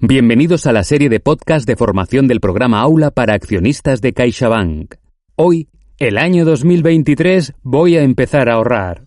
Bienvenidos a la serie de podcast de formación del programa Aula para accionistas de CaixaBank. Hoy, el año 2023, voy a empezar a ahorrar.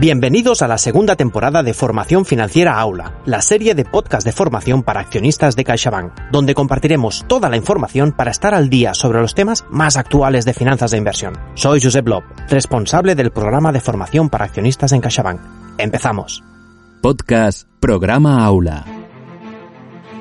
Bienvenidos a la segunda temporada de Formación Financiera Aula, la serie de podcast de formación para accionistas de CaixaBank, donde compartiremos toda la información para estar al día sobre los temas más actuales de finanzas de inversión. Soy Josep Lob, responsable del programa de formación para accionistas en CaixaBank. Empezamos. Podcast Programa Aula.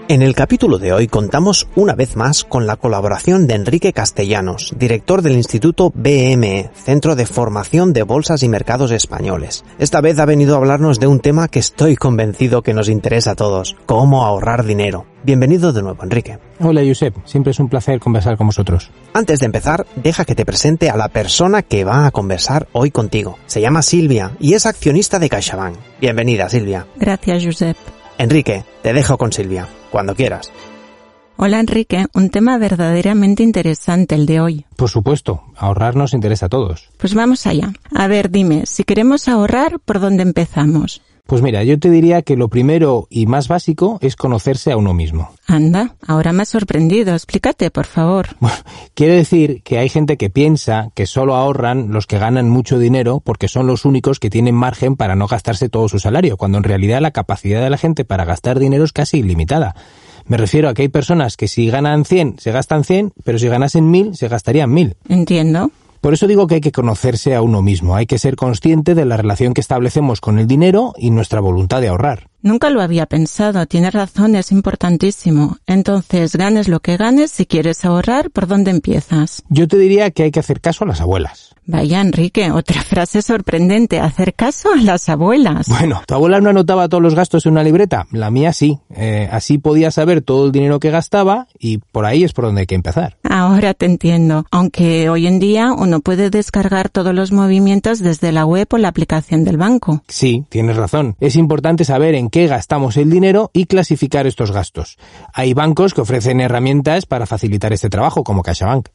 En el capítulo de hoy contamos una vez más con la colaboración de Enrique Castellanos, director del Instituto BME, Centro de Formación de Bolsas y Mercados Españoles. Esta vez ha venido a hablarnos de un tema que estoy convencido que nos interesa a todos, cómo ahorrar dinero. Bienvenido de nuevo, Enrique. Hola, Josep. Siempre es un placer conversar con vosotros. Antes de empezar, deja que te presente a la persona que va a conversar hoy contigo. Se llama Silvia y es accionista de CaixaBank. Bienvenida, Silvia. Gracias, Josep. Enrique, te dejo con Silvia, cuando quieras. Hola Enrique, un tema verdaderamente interesante el de hoy. Por supuesto, ahorrar nos interesa a todos. Pues vamos allá. A ver, dime, si queremos ahorrar, ¿por dónde empezamos? Pues mira, yo te diría que lo primero y más básico es conocerse a uno mismo. Anda, ahora me has sorprendido. Explícate, por favor. Bueno, quiero decir que hay gente que piensa que solo ahorran los que ganan mucho dinero porque son los únicos que tienen margen para no gastarse todo su salario, cuando en realidad la capacidad de la gente para gastar dinero es casi ilimitada. Me refiero a que hay personas que si ganan 100 se gastan 100, pero si ganasen 1000 se gastarían 1000. Entiendo. Por eso digo que hay que conocerse a uno mismo, hay que ser consciente de la relación que establecemos con el dinero y nuestra voluntad de ahorrar. Nunca lo había pensado, tienes razón, es importantísimo. Entonces, ganes lo que ganes, si quieres ahorrar, ¿por dónde empiezas? Yo te diría que hay que hacer caso a las abuelas. Vaya, Enrique, otra frase sorprendente, hacer caso a las abuelas. Bueno, ¿tu abuela no anotaba todos los gastos en una libreta? La mía sí. Eh, así podía saber todo el dinero que gastaba y por ahí es por donde hay que empezar. Ahora te entiendo, aunque hoy en día uno puede descargar todos los movimientos desde la web o la aplicación del banco. Sí, tienes razón. Es importante saber en qué gastamos el dinero y clasificar estos gastos. Hay bancos que ofrecen herramientas para facilitar este trabajo, como CaixaBank.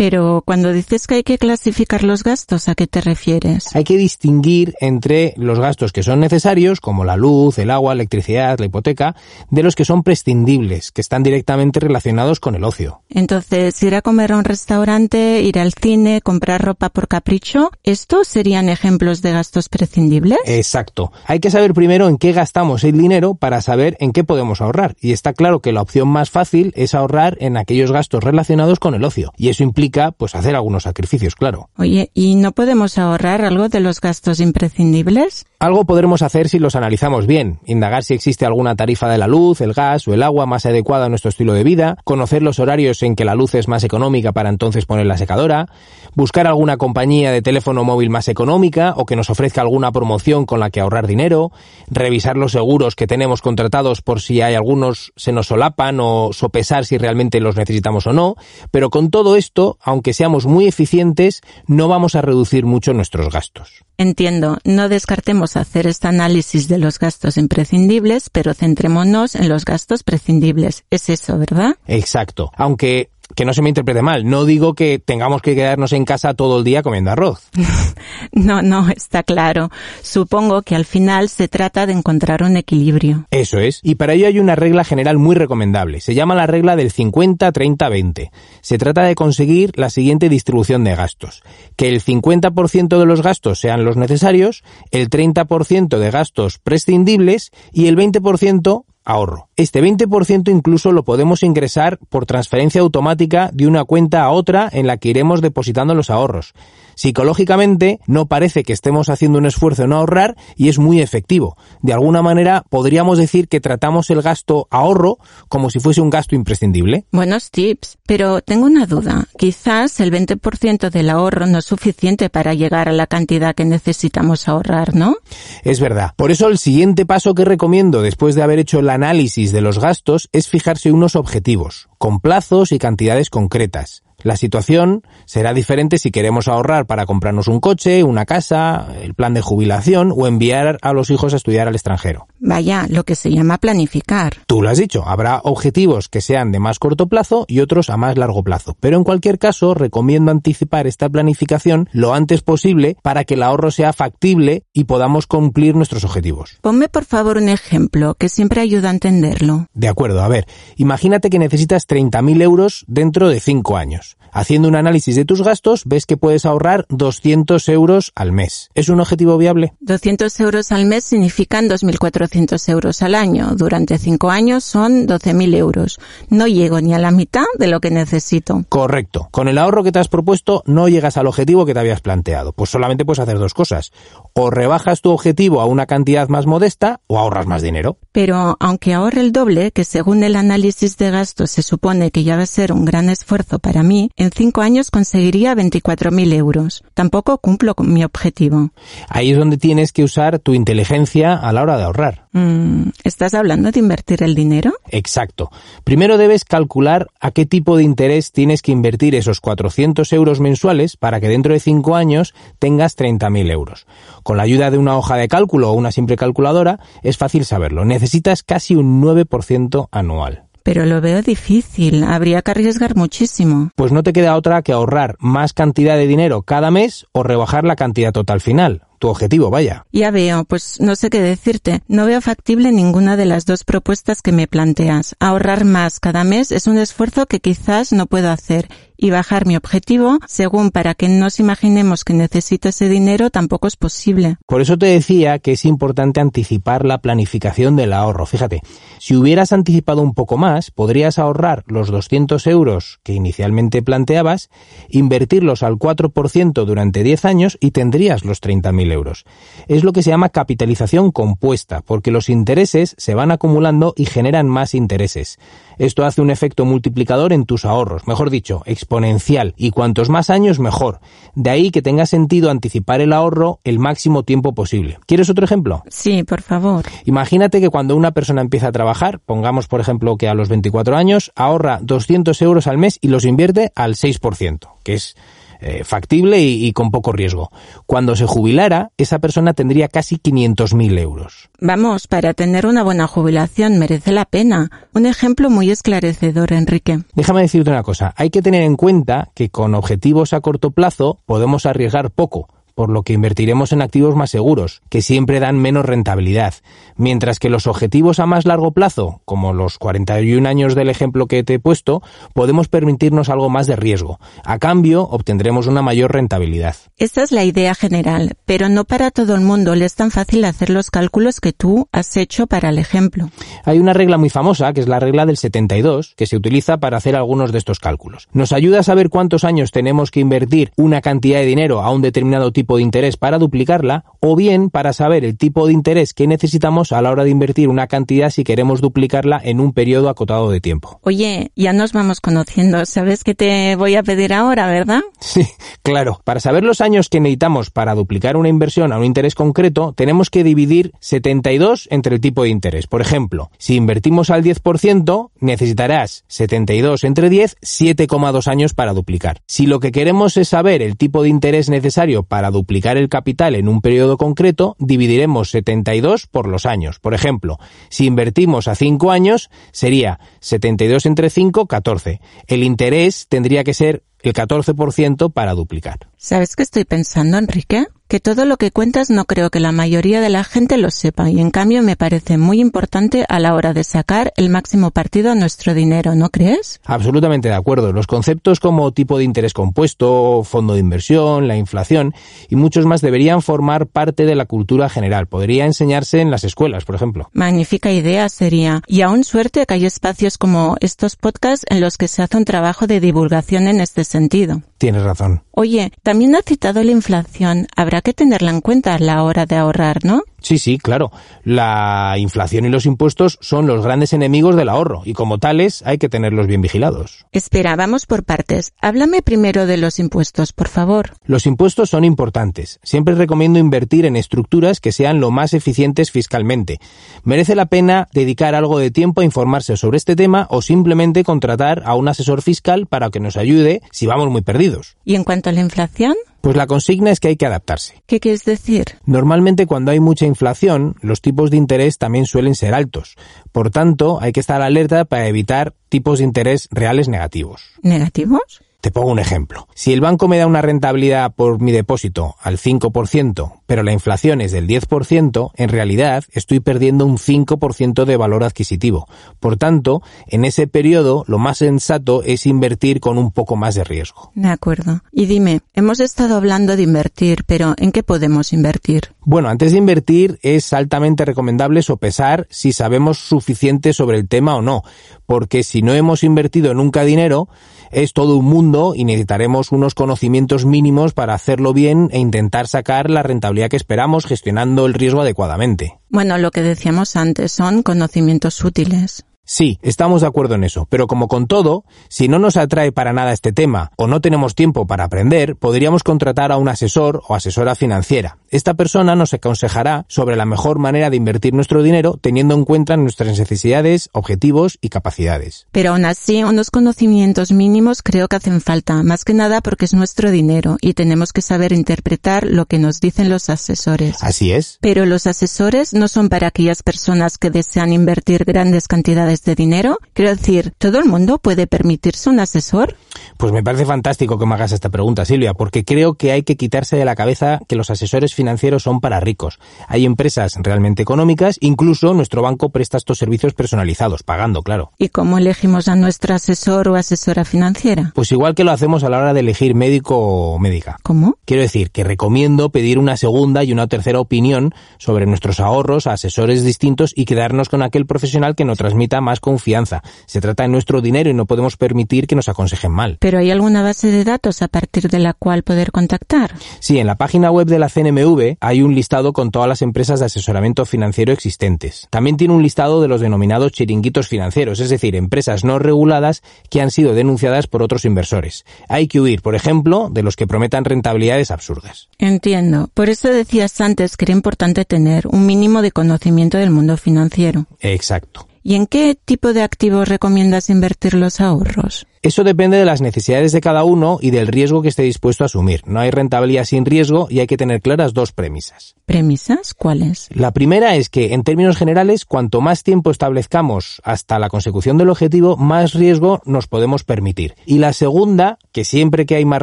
Pero cuando dices que hay que clasificar los gastos, ¿a qué te refieres? Hay que distinguir entre los gastos que son necesarios, como la luz, el agua, electricidad, la hipoteca, de los que son prescindibles, que están directamente relacionados con el ocio. Entonces, ir a comer a un restaurante, ir al cine, comprar ropa por capricho, ¿estos serían ejemplos de gastos prescindibles? Exacto. Hay que saber primero en qué gastamos el dinero para saber en qué podemos ahorrar. Y está claro que la opción más fácil es ahorrar en aquellos gastos relacionados con el ocio. Y eso implica pues hacer algunos sacrificios, claro. Oye, ¿y no podemos ahorrar algo de los gastos imprescindibles? Algo podremos hacer si los analizamos bien, indagar si existe alguna tarifa de la luz, el gas o el agua más adecuada a nuestro estilo de vida, conocer los horarios en que la luz es más económica para entonces poner la secadora, buscar alguna compañía de teléfono móvil más económica o que nos ofrezca alguna promoción con la que ahorrar dinero, revisar los seguros que tenemos contratados por si hay algunos se nos solapan o sopesar si realmente los necesitamos o no, pero con todo esto, aunque seamos muy eficientes, no vamos a reducir mucho nuestros gastos. Entiendo, no descartemos hacer este análisis de los gastos imprescindibles, pero centrémonos en los gastos prescindibles. Es eso, ¿verdad? Exacto. Aunque que no se me interprete mal, no digo que tengamos que quedarnos en casa todo el día comiendo arroz. no, no, está claro. Supongo que al final se trata de encontrar un equilibrio. Eso es, y para ello hay una regla general muy recomendable. Se llama la regla del 50-30-20. Se trata de conseguir la siguiente distribución de gastos. Que el 50% de los gastos sean los necesarios, el 30% de gastos prescindibles y el 20% ahorro. Este 20% incluso lo podemos ingresar por transferencia automática de una cuenta a otra en la que iremos depositando los ahorros. Psicológicamente no parece que estemos haciendo un esfuerzo en ahorrar y es muy efectivo. De alguna manera podríamos decir que tratamos el gasto ahorro como si fuese un gasto imprescindible. Buenos tips, pero tengo una duda. Quizás el 20% del ahorro no es suficiente para llegar a la cantidad que necesitamos ahorrar, ¿no? Es verdad. Por eso el siguiente paso que recomiendo después de haber hecho el análisis de los gastos es fijarse unos objetivos, con plazos y cantidades concretas. La situación será diferente si queremos ahorrar para comprarnos un coche, una casa, el plan de jubilación o enviar a los hijos a estudiar al extranjero. Vaya, lo que se llama planificar. Tú lo has dicho, habrá objetivos que sean de más corto plazo y otros a más largo plazo. Pero en cualquier caso, recomiendo anticipar esta planificación lo antes posible para que el ahorro sea factible y podamos cumplir nuestros objetivos. Ponme por favor un ejemplo que siempre ayuda a entenderlo. De acuerdo, a ver, imagínate que necesitas 30.000 euros dentro de 5 años. Haciendo un análisis de tus gastos, ves que puedes ahorrar 200 euros al mes. ¿Es un objetivo viable? 200 euros al mes significan 2.400 euros al año. Durante 5 años son 12.000 euros. No llego ni a la mitad de lo que necesito. Correcto. Con el ahorro que te has propuesto no llegas al objetivo que te habías planteado. Pues solamente puedes hacer dos cosas. O rebajas tu objetivo a una cantidad más modesta o ahorras más dinero. Pero aunque ahorre el doble, que según el análisis de gastos se supone que ya va a ser un gran esfuerzo para mí, en cinco años conseguiría 24.000 euros. Tampoco cumplo con mi objetivo. Ahí es donde tienes que usar tu inteligencia a la hora de ahorrar. Mm, ¿Estás hablando de invertir el dinero? Exacto. Primero debes calcular a qué tipo de interés tienes que invertir esos 400 euros mensuales para que dentro de cinco años tengas 30.000 euros. Con la ayuda de una hoja de cálculo o una simple calculadora es fácil saberlo. Necesitas casi un 9% anual. Pero lo veo difícil, habría que arriesgar muchísimo. Pues no te queda otra que ahorrar más cantidad de dinero cada mes o rebajar la cantidad total final tu objetivo, vaya. Ya veo, pues no sé qué decirte. No veo factible ninguna de las dos propuestas que me planteas. Ahorrar más cada mes es un esfuerzo que quizás no puedo hacer y bajar mi objetivo, según para que nos imaginemos que necesito ese dinero, tampoco es posible. Por eso te decía que es importante anticipar la planificación del ahorro. Fíjate, si hubieras anticipado un poco más, podrías ahorrar los 200 euros que inicialmente planteabas, invertirlos al 4% durante 10 años y tendrías los 30.000 euros. Es lo que se llama capitalización compuesta, porque los intereses se van acumulando y generan más intereses. Esto hace un efecto multiplicador en tus ahorros, mejor dicho, exponencial, y cuantos más años mejor. De ahí que tenga sentido anticipar el ahorro el máximo tiempo posible. ¿Quieres otro ejemplo? Sí, por favor. Imagínate que cuando una persona empieza a trabajar, pongamos por ejemplo que a los 24 años, ahorra 200 euros al mes y los invierte al 6%, que es eh, factible y, y, con poco riesgo. Cuando se jubilara, esa persona tendría casi 500.000 euros. Vamos, para tener una buena jubilación merece la pena. Un ejemplo muy esclarecedor, Enrique. Déjame decirte una cosa. Hay que tener en cuenta que con objetivos a corto plazo podemos arriesgar poco por lo que invertiremos en activos más seguros, que siempre dan menos rentabilidad, mientras que los objetivos a más largo plazo, como los 41 años del ejemplo que te he puesto, podemos permitirnos algo más de riesgo. A cambio, obtendremos una mayor rentabilidad. Esta es la idea general, pero no para todo el mundo le es tan fácil hacer los cálculos que tú has hecho para el ejemplo. Hay una regla muy famosa, que es la regla del 72, que se utiliza para hacer algunos de estos cálculos. Nos ayuda a saber cuántos años tenemos que invertir una cantidad de dinero a un determinado tipo de interés para duplicarla o bien para saber el tipo de interés que necesitamos a la hora de invertir una cantidad si queremos duplicarla en un periodo acotado de tiempo. Oye, ya nos vamos conociendo. ¿Sabes qué te voy a pedir ahora, verdad? Sí, claro. Para saber los años que necesitamos para duplicar una inversión a un interés concreto, tenemos que dividir 72 entre el tipo de interés. Por ejemplo, si invertimos al 10%, necesitarás 72 entre 10, 7,2 años para duplicar. Si lo que queremos es saber el tipo de interés necesario para duplicar el capital en un periodo concreto, dividiremos 72 por los años. Por ejemplo, si invertimos a 5 años, sería 72 entre 5, 14. El interés tendría que ser el 14% para duplicar. ¿Sabes qué estoy pensando, Enrique? que todo lo que cuentas no creo que la mayoría de la gente lo sepa y en cambio me parece muy importante a la hora de sacar el máximo partido a nuestro dinero, ¿no crees? Absolutamente de acuerdo. Los conceptos como tipo de interés compuesto, fondo de inversión, la inflación y muchos más deberían formar parte de la cultura general. Podría enseñarse en las escuelas, por ejemplo. Magnífica idea sería. Y aún suerte que hay espacios como estos podcasts en los que se hace un trabajo de divulgación en este sentido. Tienes razón. Oye, también ha citado la inflación. Habrá que tenerla en cuenta a la hora de ahorrar, ¿no? Sí, sí, claro. La inflación y los impuestos son los grandes enemigos del ahorro y como tales hay que tenerlos bien vigilados. Espera, vamos por partes. Háblame primero de los impuestos, por favor. Los impuestos son importantes. Siempre recomiendo invertir en estructuras que sean lo más eficientes fiscalmente. Merece la pena dedicar algo de tiempo a informarse sobre este tema o simplemente contratar a un asesor fiscal para que nos ayude si vamos muy perdidos. ¿Y en cuanto a la inflación? Pues la consigna es que hay que adaptarse. ¿Qué quieres decir? Normalmente cuando hay mucha inflación, los tipos de interés también suelen ser altos. Por tanto, hay que estar alerta para evitar tipos de interés reales negativos. ¿Negativos? Te pongo un ejemplo. Si el banco me da una rentabilidad por mi depósito al 5%, pero la inflación es del 10%, en realidad estoy perdiendo un 5% de valor adquisitivo. Por tanto, en ese periodo lo más sensato es invertir con un poco más de riesgo. De acuerdo. Y dime, hemos estado hablando de invertir, pero ¿en qué podemos invertir? Bueno, antes de invertir es altamente recomendable sopesar si sabemos suficiente sobre el tema o no, porque si no hemos invertido nunca dinero, es todo un mundo y necesitaremos unos conocimientos mínimos para hacerlo bien e intentar sacar la rentabilidad que esperamos gestionando el riesgo adecuadamente. Bueno, lo que decíamos antes son conocimientos útiles. Sí, estamos de acuerdo en eso, pero como con todo, si no nos atrae para nada este tema o no tenemos tiempo para aprender, podríamos contratar a un asesor o asesora financiera. Esta persona nos aconsejará sobre la mejor manera de invertir nuestro dinero teniendo en cuenta nuestras necesidades, objetivos y capacidades. Pero aún así, unos conocimientos mínimos creo que hacen falta, más que nada porque es nuestro dinero y tenemos que saber interpretar lo que nos dicen los asesores. Así es. Pero los asesores no son para aquellas personas que desean invertir grandes cantidades de dinero? Quiero decir, ¿todo el mundo puede permitirse un asesor? Pues me parece fantástico que me hagas esta pregunta, Silvia, porque creo que hay que quitarse de la cabeza que los asesores financieros son para ricos. Hay empresas realmente económicas, incluso nuestro banco presta estos servicios personalizados, pagando, claro. ¿Y cómo elegimos a nuestro asesor o asesora financiera? Pues igual que lo hacemos a la hora de elegir médico o médica. ¿Cómo? Quiero decir que recomiendo pedir una segunda y una tercera opinión sobre nuestros ahorros a asesores distintos y quedarnos con aquel profesional que nos transmita más confianza. Se trata de nuestro dinero y no podemos permitir que nos aconsejen mal. ¿Pero hay alguna base de datos a partir de la cual poder contactar? Sí, en la página web de la CNMV hay un listado con todas las empresas de asesoramiento financiero existentes. También tiene un listado de los denominados chiringuitos financieros, es decir, empresas no reguladas que han sido denunciadas por otros inversores. Hay que huir, por ejemplo, de los que prometan rentabilidades absurdas. Entiendo. Por eso decías antes que era importante tener un mínimo de conocimiento del mundo financiero. Exacto. ¿Y en qué tipo de activos recomiendas invertir los ahorros? Eso depende de las necesidades de cada uno y del riesgo que esté dispuesto a asumir. No hay rentabilidad sin riesgo y hay que tener claras dos premisas. ¿Premisas? ¿Cuáles? La primera es que, en términos generales, cuanto más tiempo establezcamos hasta la consecución del objetivo, más riesgo nos podemos permitir. Y la segunda, que siempre que hay más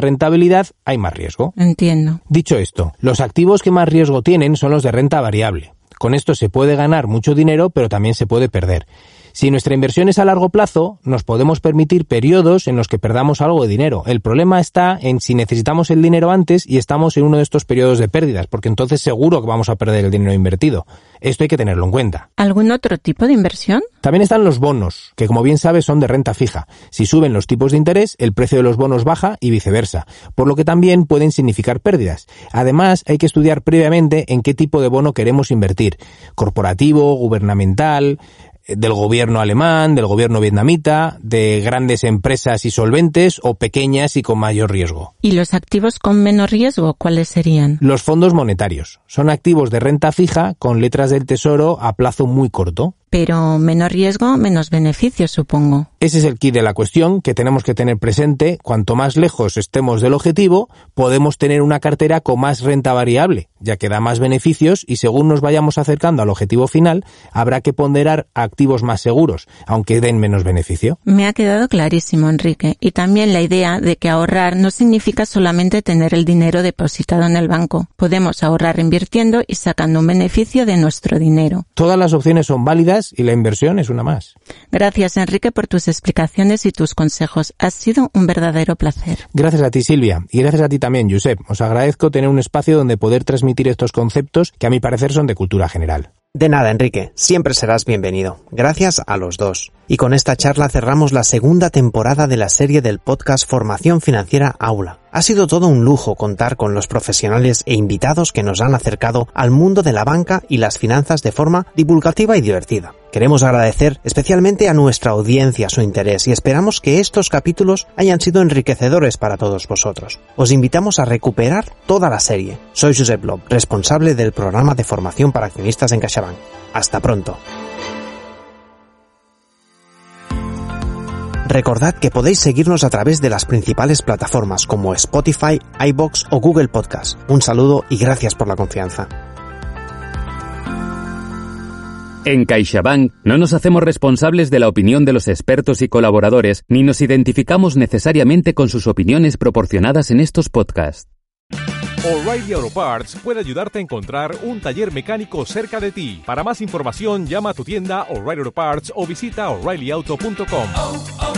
rentabilidad, hay más riesgo. Entiendo. Dicho esto, los activos que más riesgo tienen son los de renta variable. Con esto se puede ganar mucho dinero, pero también se puede perder. Si nuestra inversión es a largo plazo, nos podemos permitir periodos en los que perdamos algo de dinero. El problema está en si necesitamos el dinero antes y estamos en uno de estos periodos de pérdidas, porque entonces seguro que vamos a perder el dinero invertido. Esto hay que tenerlo en cuenta. ¿Algún otro tipo de inversión? También están los bonos, que como bien sabes son de renta fija. Si suben los tipos de interés, el precio de los bonos baja y viceversa, por lo que también pueden significar pérdidas. Además, hay que estudiar previamente en qué tipo de bono queremos invertir. Corporativo, gubernamental, del gobierno alemán, del gobierno vietnamita, de grandes empresas y solventes o pequeñas y con mayor riesgo. ¿Y los activos con menos riesgo cuáles serían? Los fondos monetarios. Son activos de renta fija con letras del tesoro a plazo muy corto. Pero menos riesgo, menos beneficios, supongo. Ese es el key de la cuestión que tenemos que tener presente. Cuanto más lejos estemos del objetivo, podemos tener una cartera con más renta variable, ya que da más beneficios y según nos vayamos acercando al objetivo final, habrá que ponderar activos más seguros, aunque den menos beneficio. Me ha quedado clarísimo, Enrique. Y también la idea de que ahorrar no significa solamente tener el dinero depositado en el banco. Podemos ahorrar invirtiendo y sacando un beneficio de nuestro dinero. Todas las opciones son válidas y la inversión es una más. Gracias, Enrique, por tus explicaciones y tus consejos. Ha sido un verdadero placer. Gracias a ti, Silvia, y gracias a ti también, Josep. Os agradezco tener un espacio donde poder estos conceptos que a mi parecer son de cultura general. De nada, Enrique, siempre serás bienvenido. Gracias a los dos. Y con esta charla cerramos la segunda temporada de la serie del podcast Formación Financiera Aula. Ha sido todo un lujo contar con los profesionales e invitados que nos han acercado al mundo de la banca y las finanzas de forma divulgativa y divertida. Queremos agradecer especialmente a nuestra audiencia su interés y esperamos que estos capítulos hayan sido enriquecedores para todos vosotros. Os invitamos a recuperar toda la serie. Soy Josep Blob, responsable del programa de formación para accionistas en CaixaBank. Hasta pronto. Recordad que podéis seguirnos a través de las principales plataformas como Spotify, iBox o Google Podcast. Un saludo y gracias por la confianza. En CaixaBank no nos hacemos responsables de la opinión de los expertos y colaboradores, ni nos identificamos necesariamente con sus opiniones proporcionadas en estos podcasts. O'Reilly Auto Parts puede ayudarte a encontrar un taller mecánico cerca de ti. Para más información, llama a tu tienda O'Reilly Auto Parts o visita oreillyauto.com.